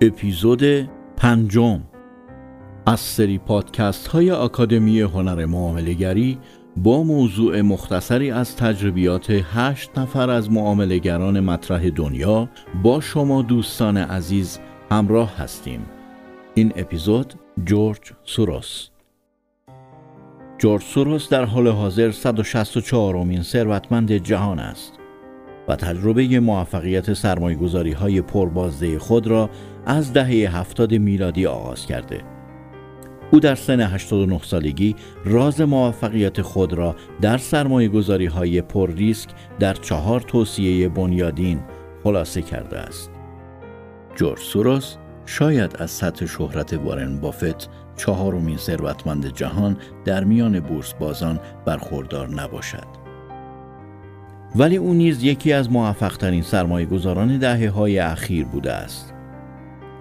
اپیزود پنجم. از سری پادکست های آکادمی هنر معاملگری با موضوع مختصری از تجربیات هشت نفر از معاملگران مطرح دنیا با شما دوستان عزیز همراه هستیم. این اپیزود جورج سوروس. جورج سوروس در حال حاضر 164 امین ثروتمند جهان است. و تجربه موفقیت سرمایه های پربازده خود را از دهه هفتاد میلادی آغاز کرده. او در سن 89 سالگی راز موفقیت خود را در سرمایه گذاری های پر ریسک در چهار توصیه بنیادین خلاصه کرده است. جورج سوروس شاید از سطح شهرت وارن بافت چهارمین ثروتمند جهان در میان بورس بازان برخوردار نباشد. ولی او نیز یکی از موفقترین سرمایه گذاران دهه های اخیر بوده است.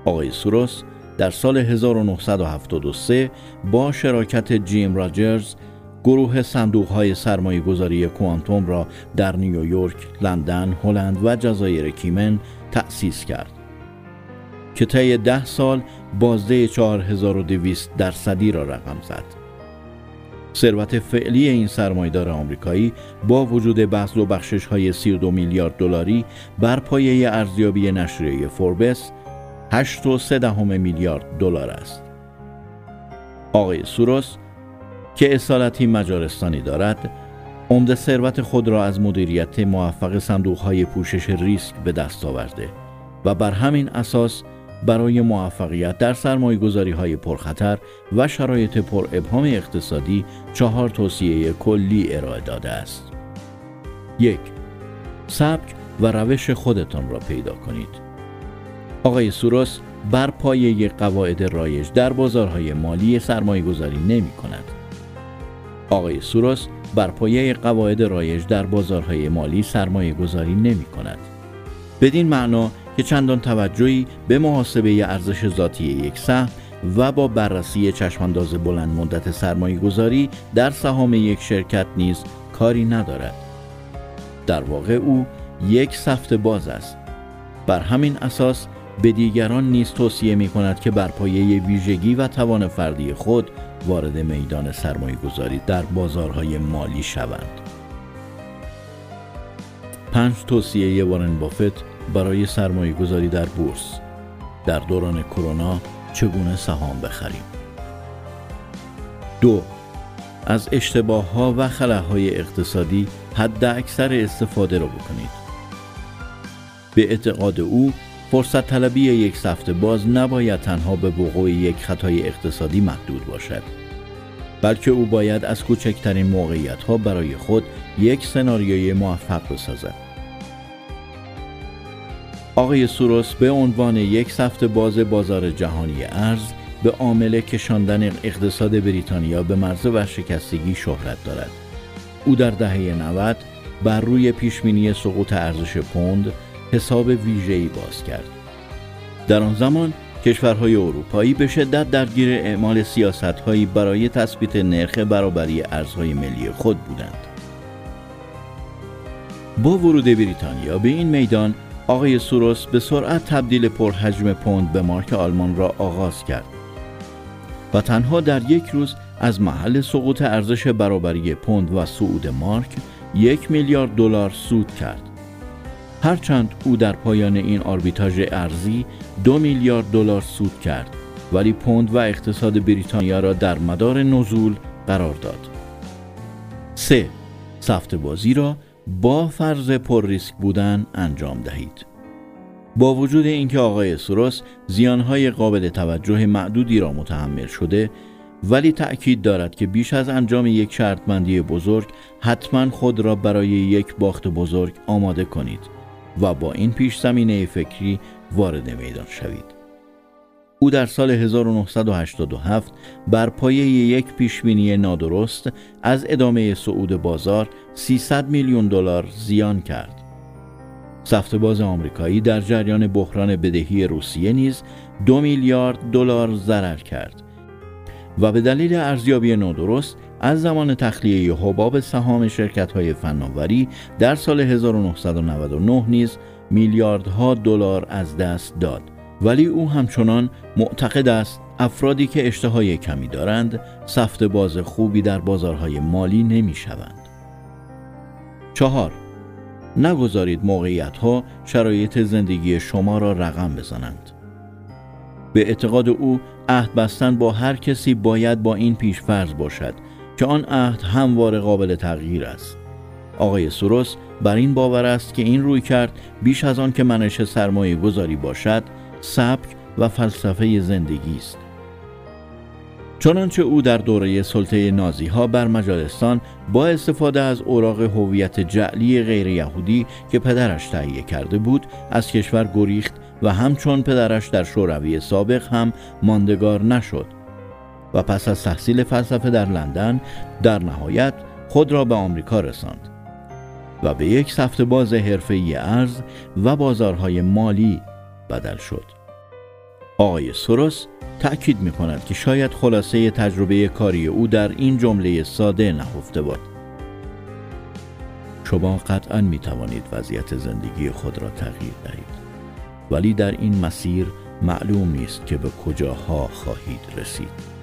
آقای سوروس در سال 1973 با شراکت جیم راجرز گروه صندوق های سرمایه گذاری کوانتوم را در نیویورک، لندن، هلند و جزایر کیمن تأسیس کرد که طی ده سال بازده 4200 درصدی را رقم زد. ثروت فعلی این سرمایدار آمریکایی با وجود بذل و بخشش های 32 میلیارد دلاری بر پایه ارزیابی نشریه فوربس 8.3 میلیارد دلار است. آقای سوروس که اصالتی مجارستانی دارد، عمده ثروت خود را از مدیریت موفق صندوق های پوشش ریسک به دست آورده و بر همین اساس برای موفقیت در سرمایه گذاری های پرخطر و شرایط پر ابهام اقتصادی چهار توصیه کلی ارائه داده است. یک سبک و روش خودتان را پیدا کنید. آقای سوروس بر پایه قواعد رایج در بازارهای مالی سرمایه گذاری نمی کند. آقای سوروس بر پایه قواعد رایج در بازارهای مالی سرمایه گذاری نمی کند. بدین معنا که چندان توجهی به محاسبه ارزش ذاتی یک سهم و با بررسی چشمانداز بلند مدت سرمایه گذاری در سهام یک شرکت نیز کاری ندارد. در واقع او یک سفت باز است. بر همین اساس به دیگران نیز توصیه می کند که بر پایه ویژگی و توان فردی خود وارد میدان سرمایه گذاری در بازارهای مالی شوند. پنج توصیه وارن بافت برای سرمایه گذاری در بورس. در دوران کرونا چگونه سهام بخریم؟ دو از اشتباه ها و خلاهای اقتصادی حد اکثر استفاده را بکنید. به اعتقاد او فرصت طلبی یک سفته باز نباید تنها به وقوع یک خطای اقتصادی محدود باشد بلکه او باید از کوچکترین موقعیت ها برای خود یک سناریوی موفق بسازد. آقای سوروس به عنوان یک سفت باز بازار جهانی ارز به عامل کشاندن اقتصاد بریتانیا به مرز ورشکستگی شهرت دارد. او در دهه 90 بر روی پیشبینی سقوط ارزش پوند حساب ویژه‌ای باز کرد. در آن زمان کشورهای اروپایی به شدت درگیر اعمال سیاستهایی برای تثبیت نرخ برابری ارزهای ملی خود بودند. با ورود بریتانیا به این میدان آقای سوروس به سرعت تبدیل پرحجم پوند به مارک آلمان را آغاز کرد و تنها در یک روز از محل سقوط ارزش برابری پوند و صعود مارک یک میلیارد دلار سود کرد. هرچند او در پایان این آربیتاژ ارزی دو میلیارد دلار سود کرد ولی پوند و اقتصاد بریتانیا را در مدار نزول قرار داد. 3. سفت بازی را با فرض پر ریسک بودن انجام دهید. با وجود اینکه آقای سوروس زیانهای قابل توجه معدودی را متحمل شده ولی تأکید دارد که بیش از انجام یک شرطمندی بزرگ حتما خود را برای یک باخت بزرگ آماده کنید و با این پیش زمینه فکری وارد میدان شوید. او در سال 1987 بر پایه یک پیشبینی نادرست از ادامه صعود بازار 300 میلیون دلار زیان کرد. سفت باز آمریکایی در جریان بحران بدهی روسیه نیز دو میلیارد دلار ضرر کرد و به دلیل ارزیابی نادرست از زمان تخلیه حباب سهام شرکت های فناوری در سال 1999 نیز میلیاردها دلار از دست داد ولی او همچنان معتقد است افرادی که اشتهای کمی دارند سفت باز خوبی در بازارهای مالی نمی شوند. چهار نگذارید موقعیت ها شرایط زندگی شما را رقم بزنند. به اعتقاد او عهد بستن با هر کسی باید با این پیشفرض باشد که آن عهد همواره قابل تغییر است. آقای سروس بر این باور است که این روی کرد بیش از آن که منش سرمایه گذاری باشد سبک و فلسفه زندگی است. چنانچه او در دوره سلطه نازی ها بر مجارستان با استفاده از اوراق هویت جعلی غیر یهودی که پدرش تهیه کرده بود از کشور گریخت و همچون پدرش در شوروی سابق هم ماندگار نشد و پس از تحصیل فلسفه در لندن در نهایت خود را به آمریکا رساند و به یک سفت باز حرفه‌ای ارز و بازارهای مالی بدل شد. آقای سروس تأکید می کند که شاید خلاصه تجربه کاری او در این جمله ساده نهفته باد. شما قطعا می توانید وضعیت زندگی خود را تغییر دهید. ولی در این مسیر معلوم نیست که به کجاها خواهید رسید.